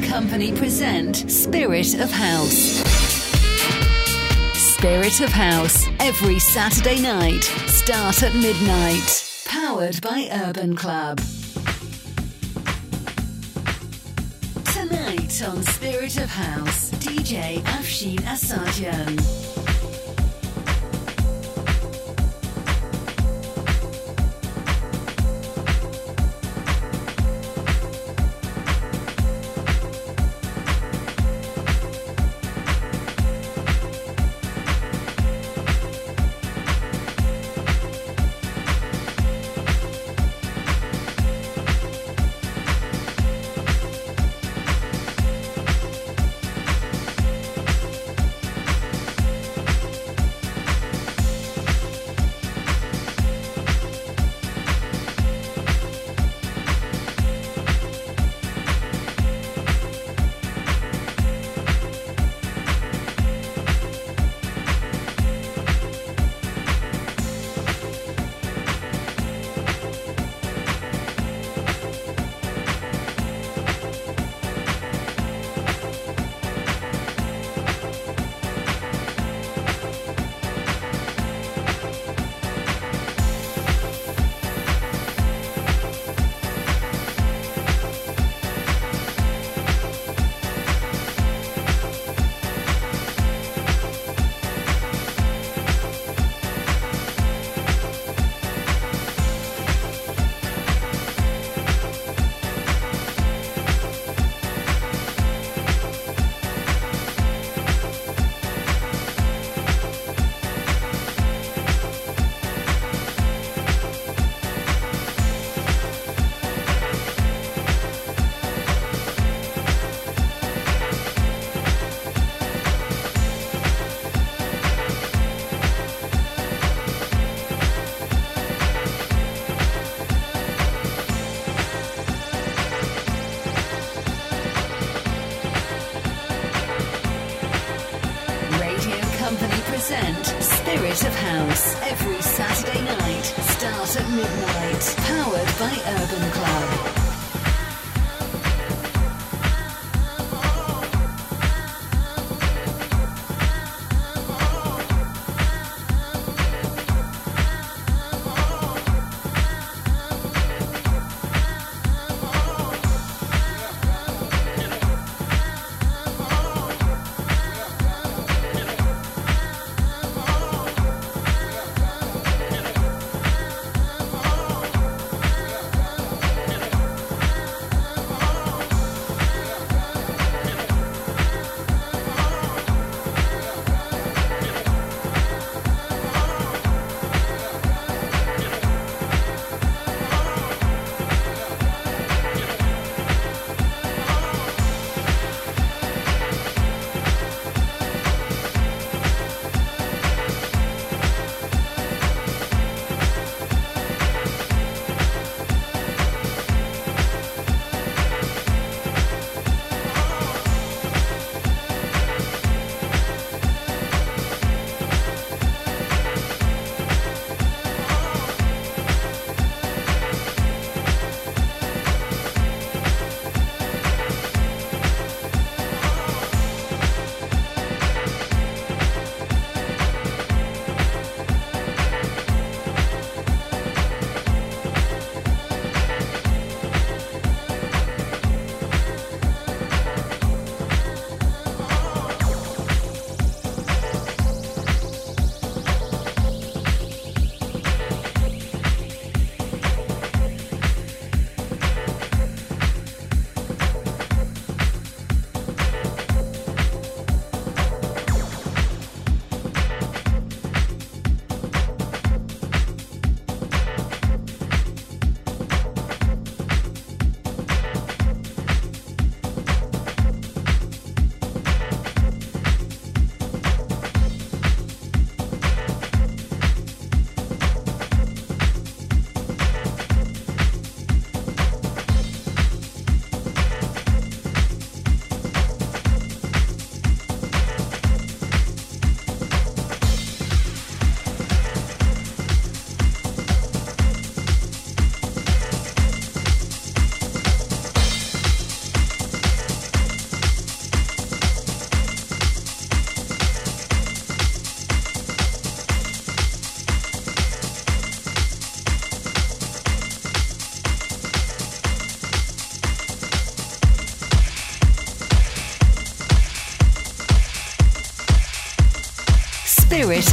Company present Spirit of House. Spirit of House, every Saturday night, start at midnight. Powered by Urban Club. Tonight on Spirit of House, DJ Afshin Asajian.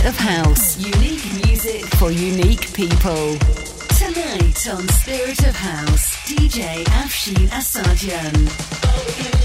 Of House. Unique music for unique people. Tonight on Spirit of House, DJ Afshin Asajan.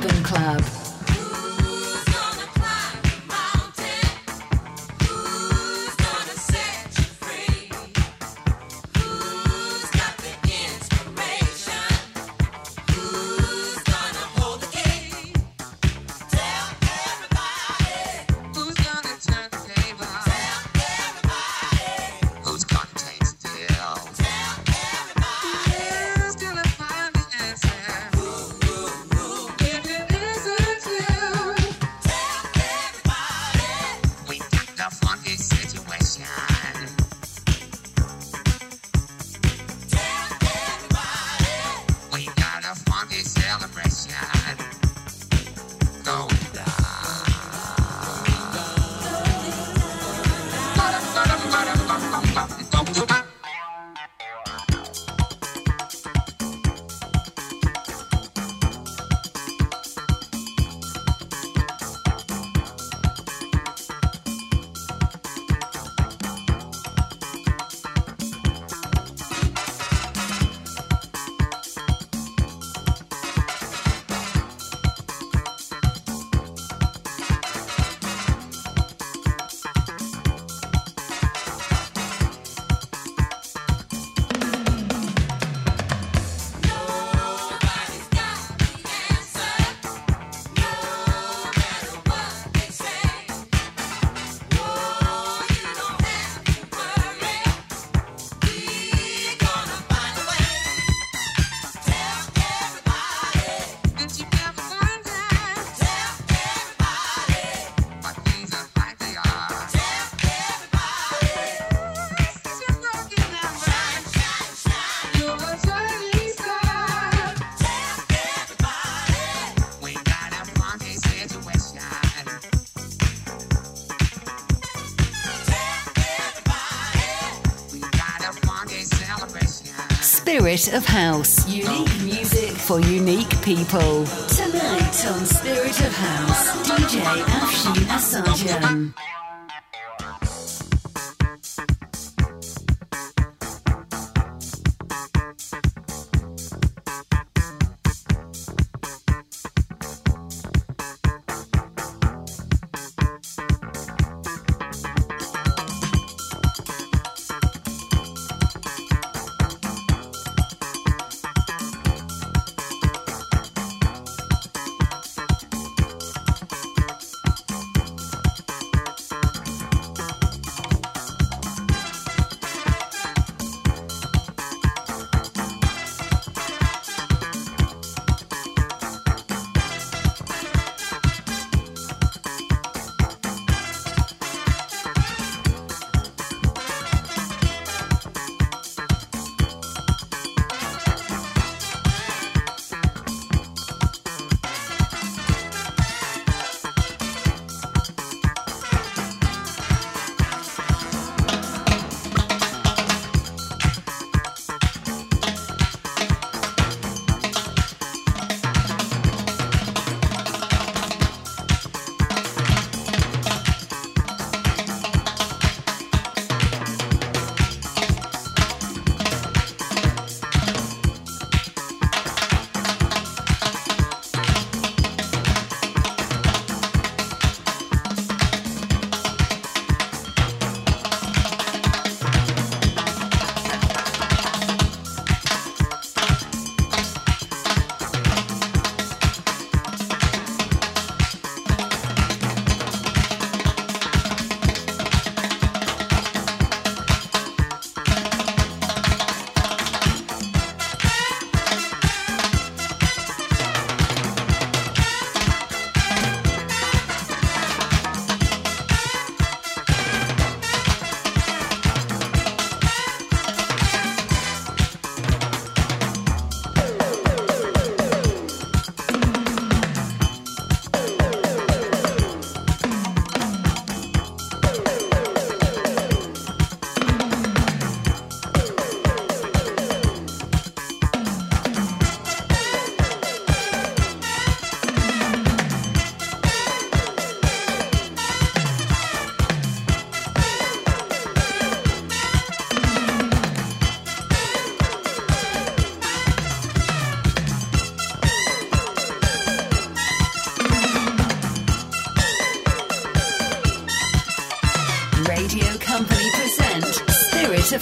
Spirit of House. Unique music for unique people. Tonight on Spirit of House, DJ Afshin Asajan.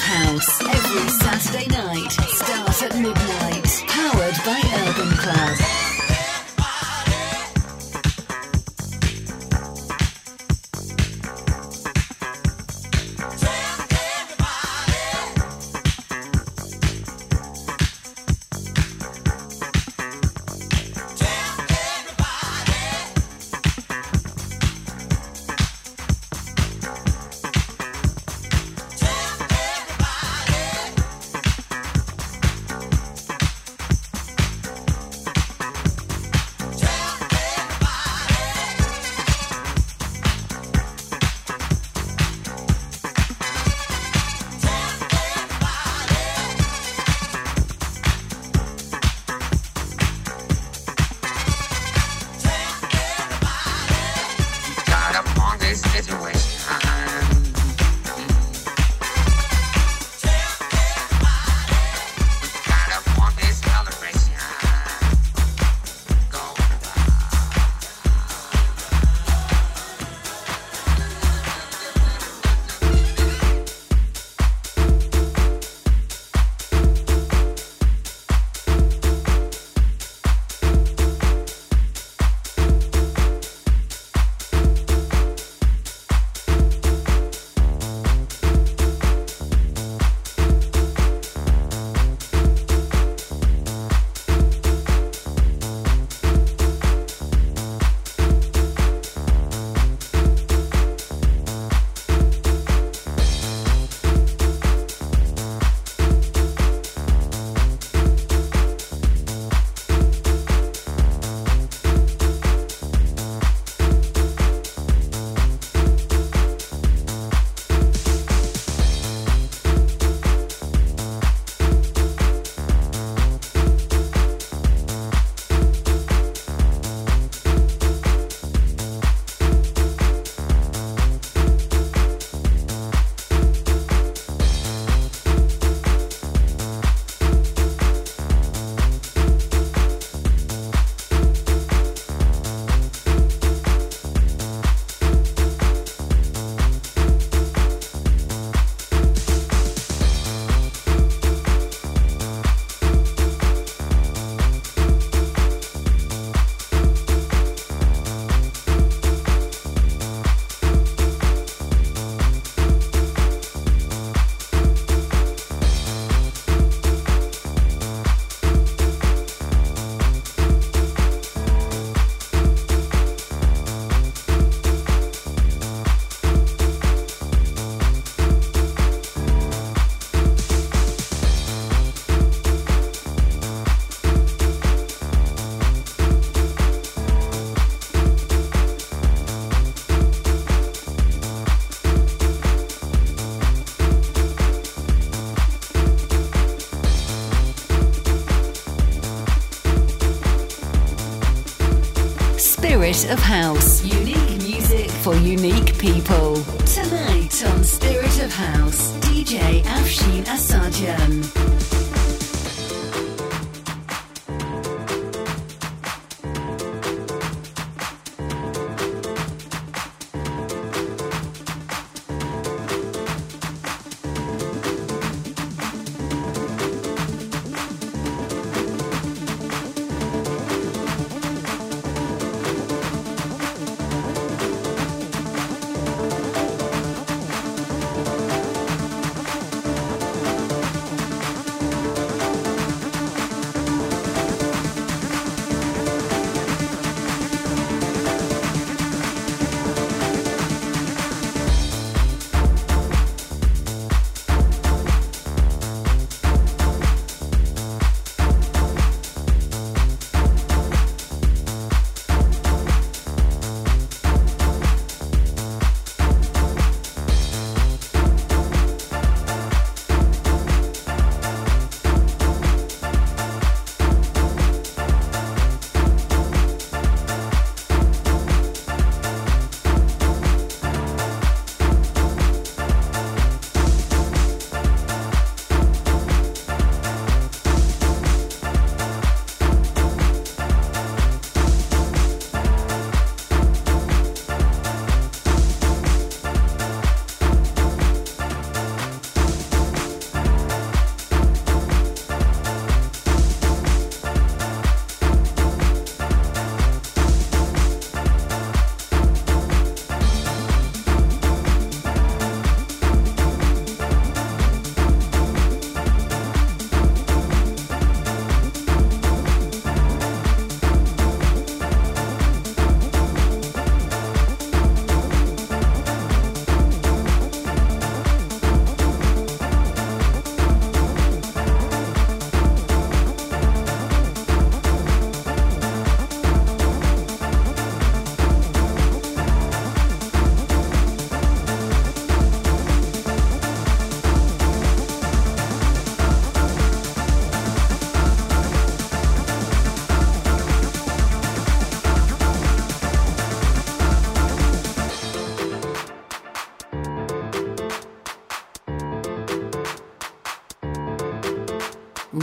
House. Spirit of House. Unique music for unique people. Tonight on Spirit of House, DJ Afshin Asajan.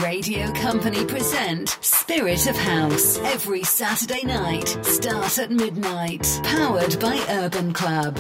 Radio Company present Spirit of House every Saturday night, start at midnight. Powered by Urban Club.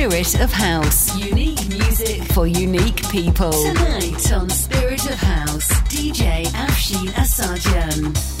Spirit of House. Unique music for unique people. Tonight on Spirit of House, DJ Afshin Asajan.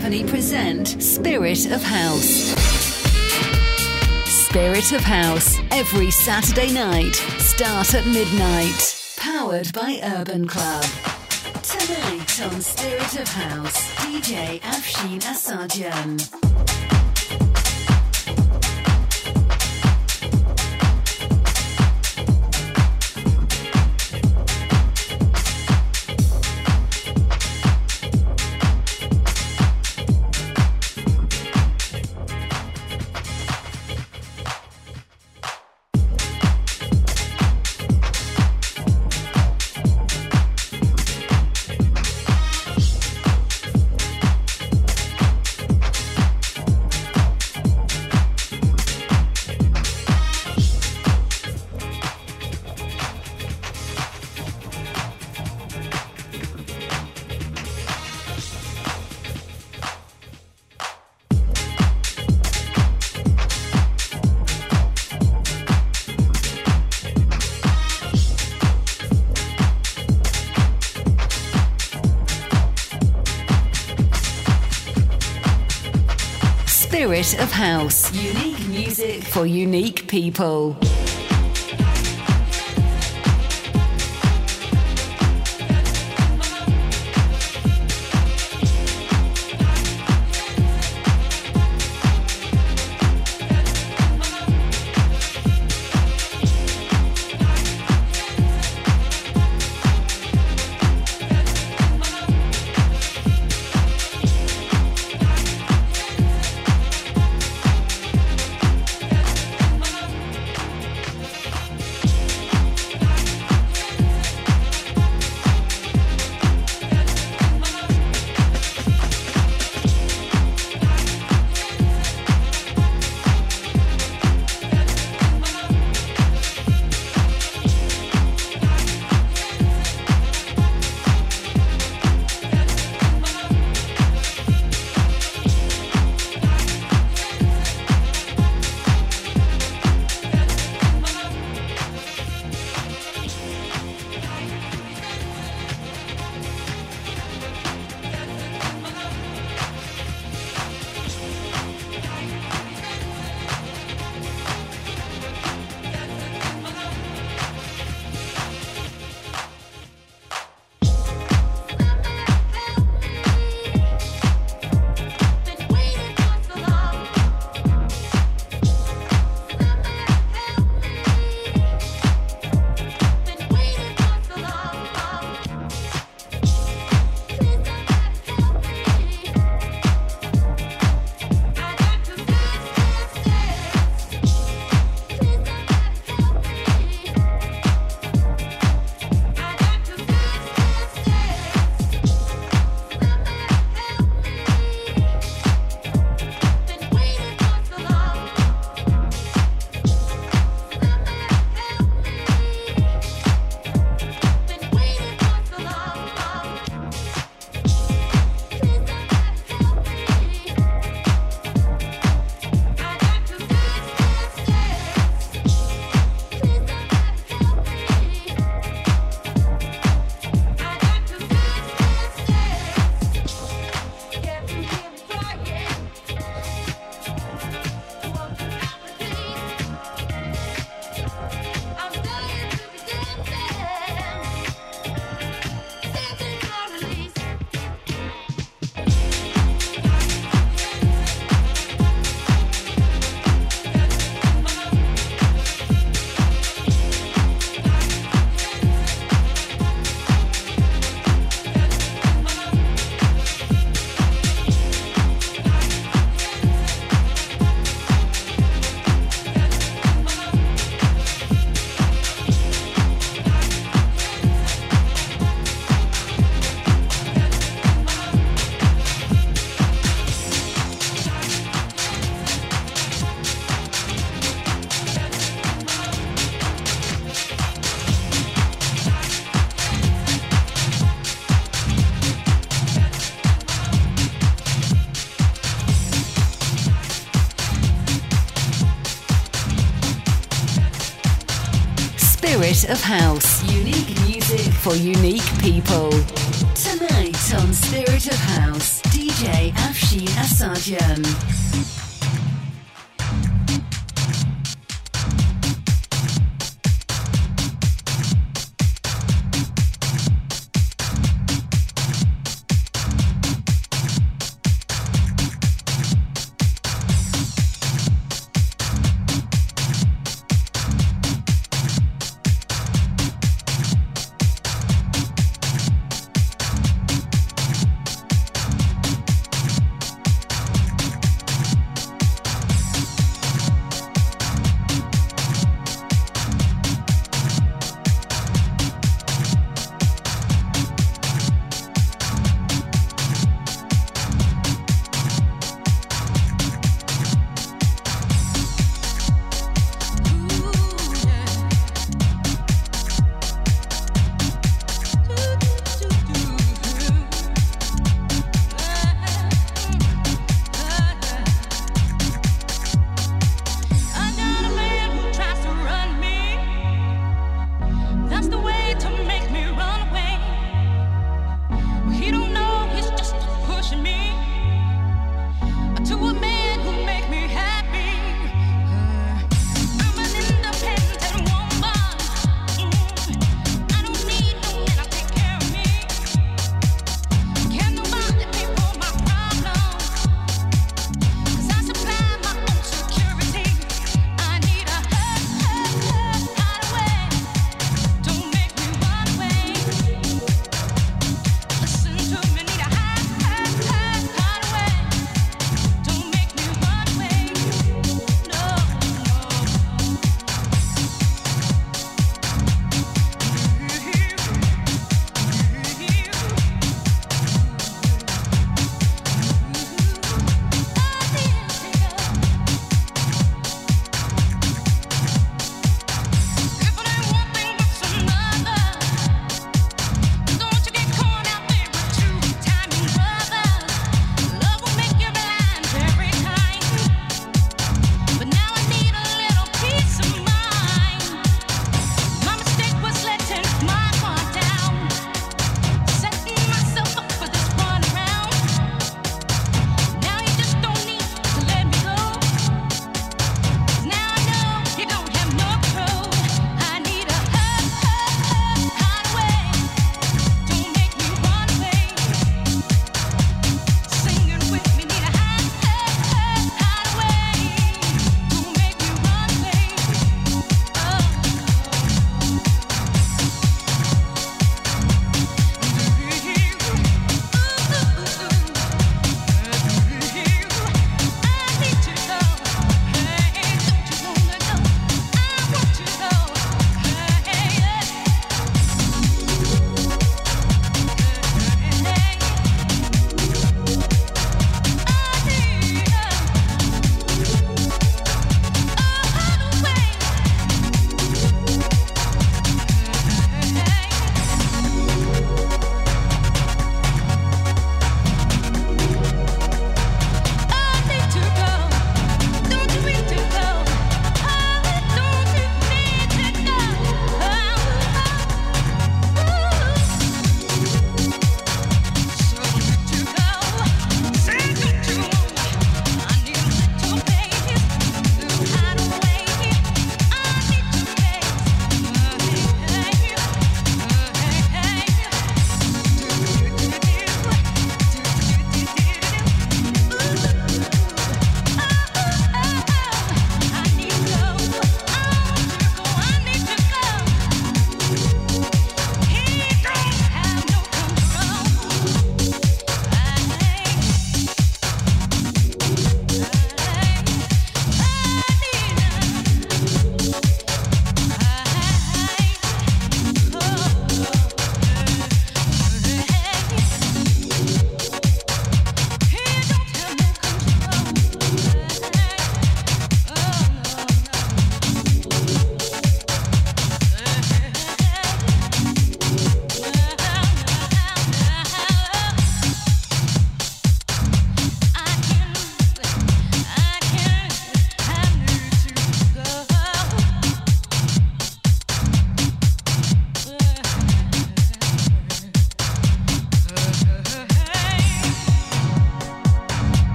Present Spirit of House. Spirit of House, every Saturday night, start at midnight. Powered by Urban Club. Tonight on Spirit of House, DJ Afshin Asajian. Of House. Unique music for unique people. Of House. Unique music for unique people. Tonight on Spirit of House, DJ DJ Afshin Asadian.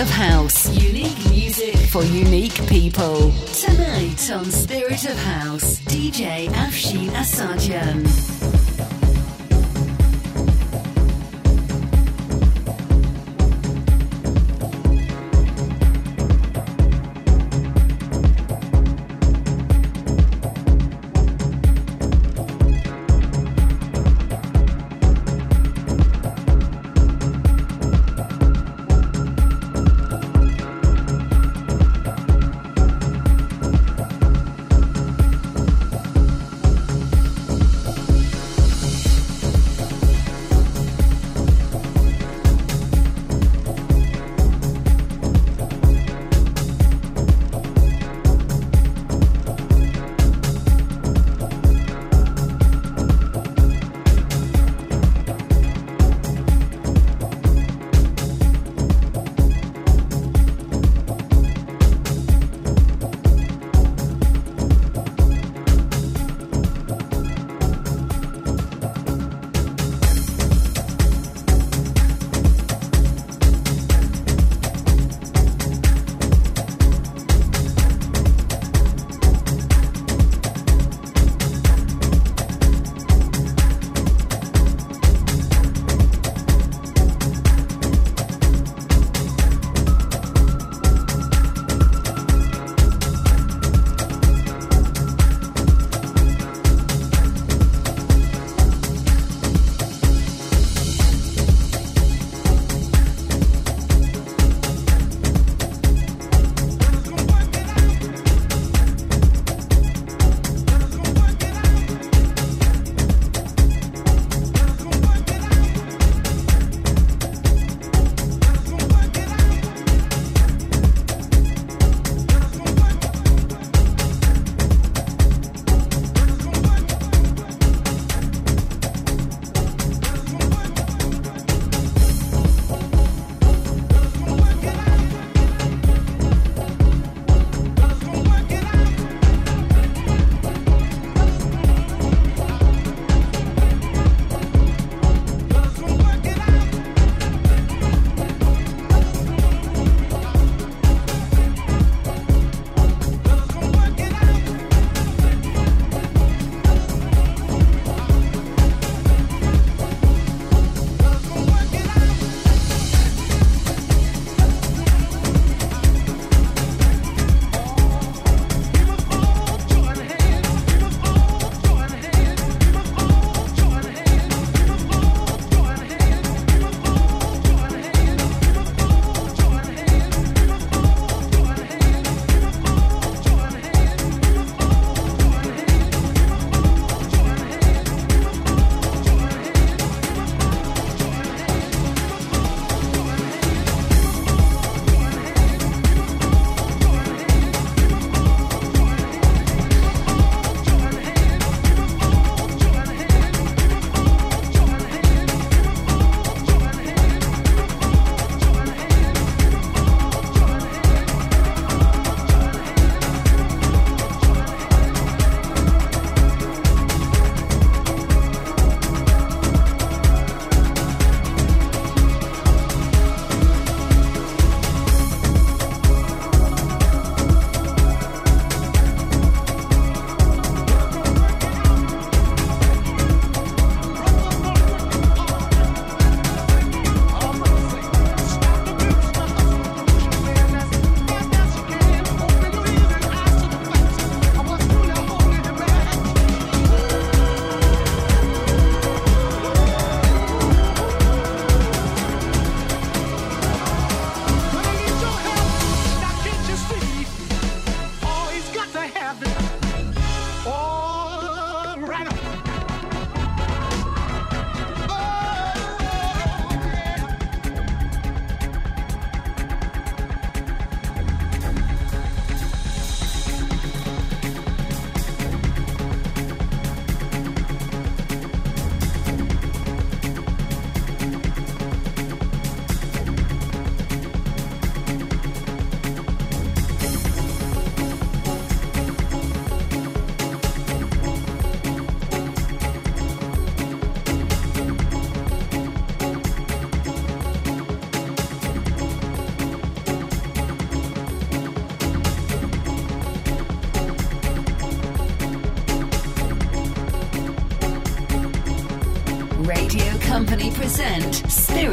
Of House. Unique music for unique people. Tonight on Spirit of House, DJ Afshin Asajan.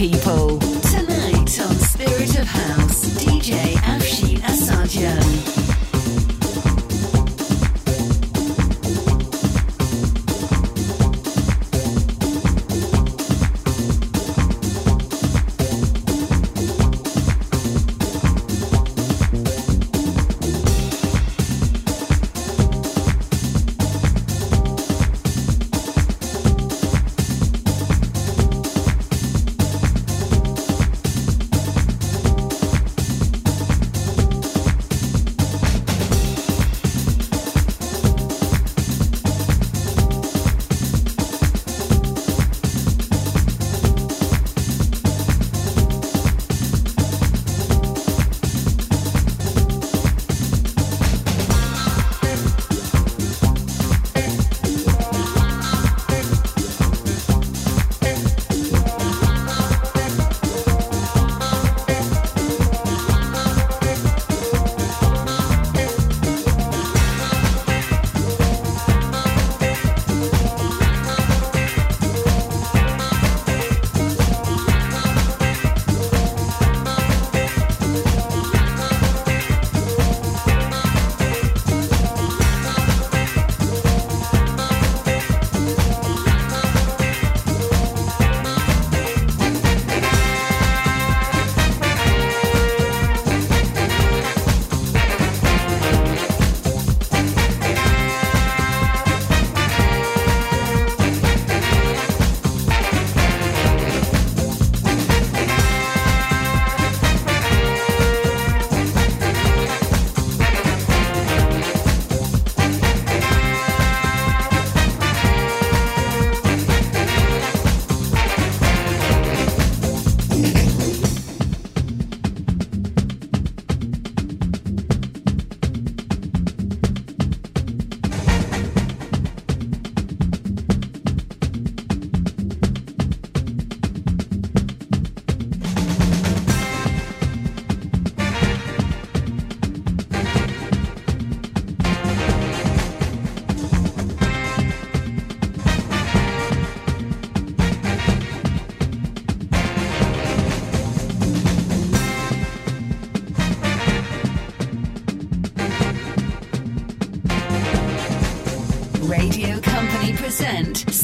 People.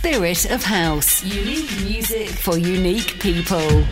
Spirit of House. Unique music for unique people.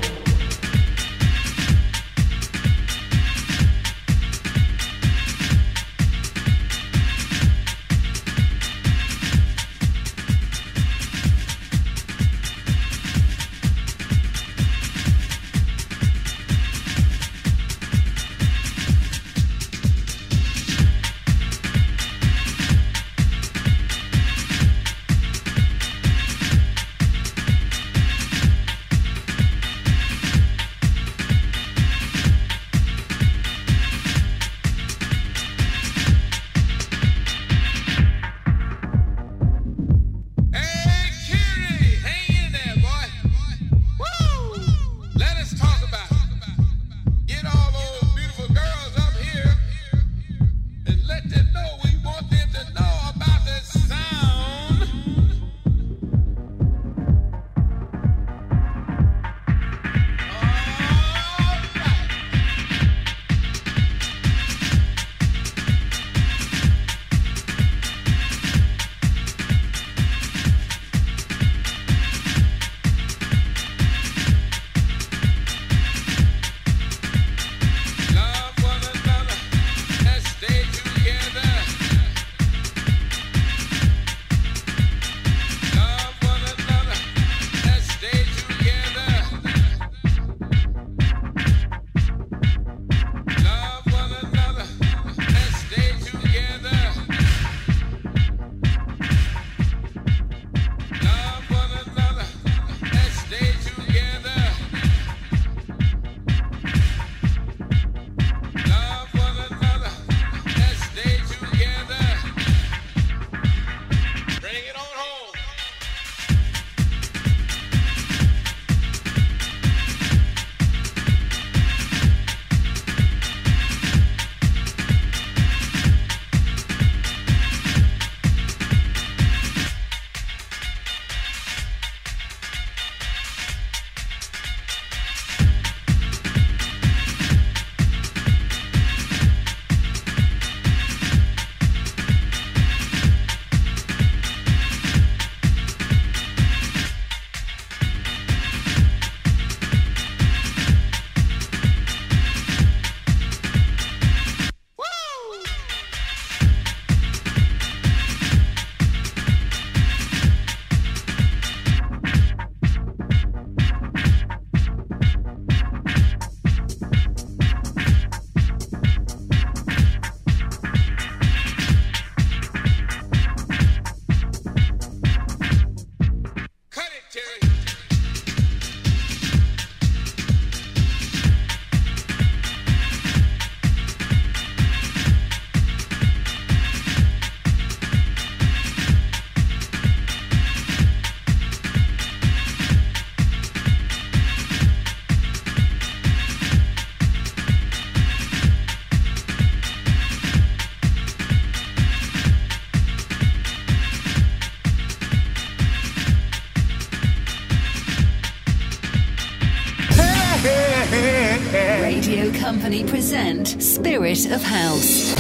Spirit of House.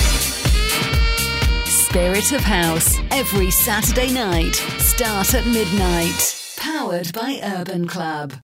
Spirit of House, every Saturday night, start at midnight. Powered by Urban Club.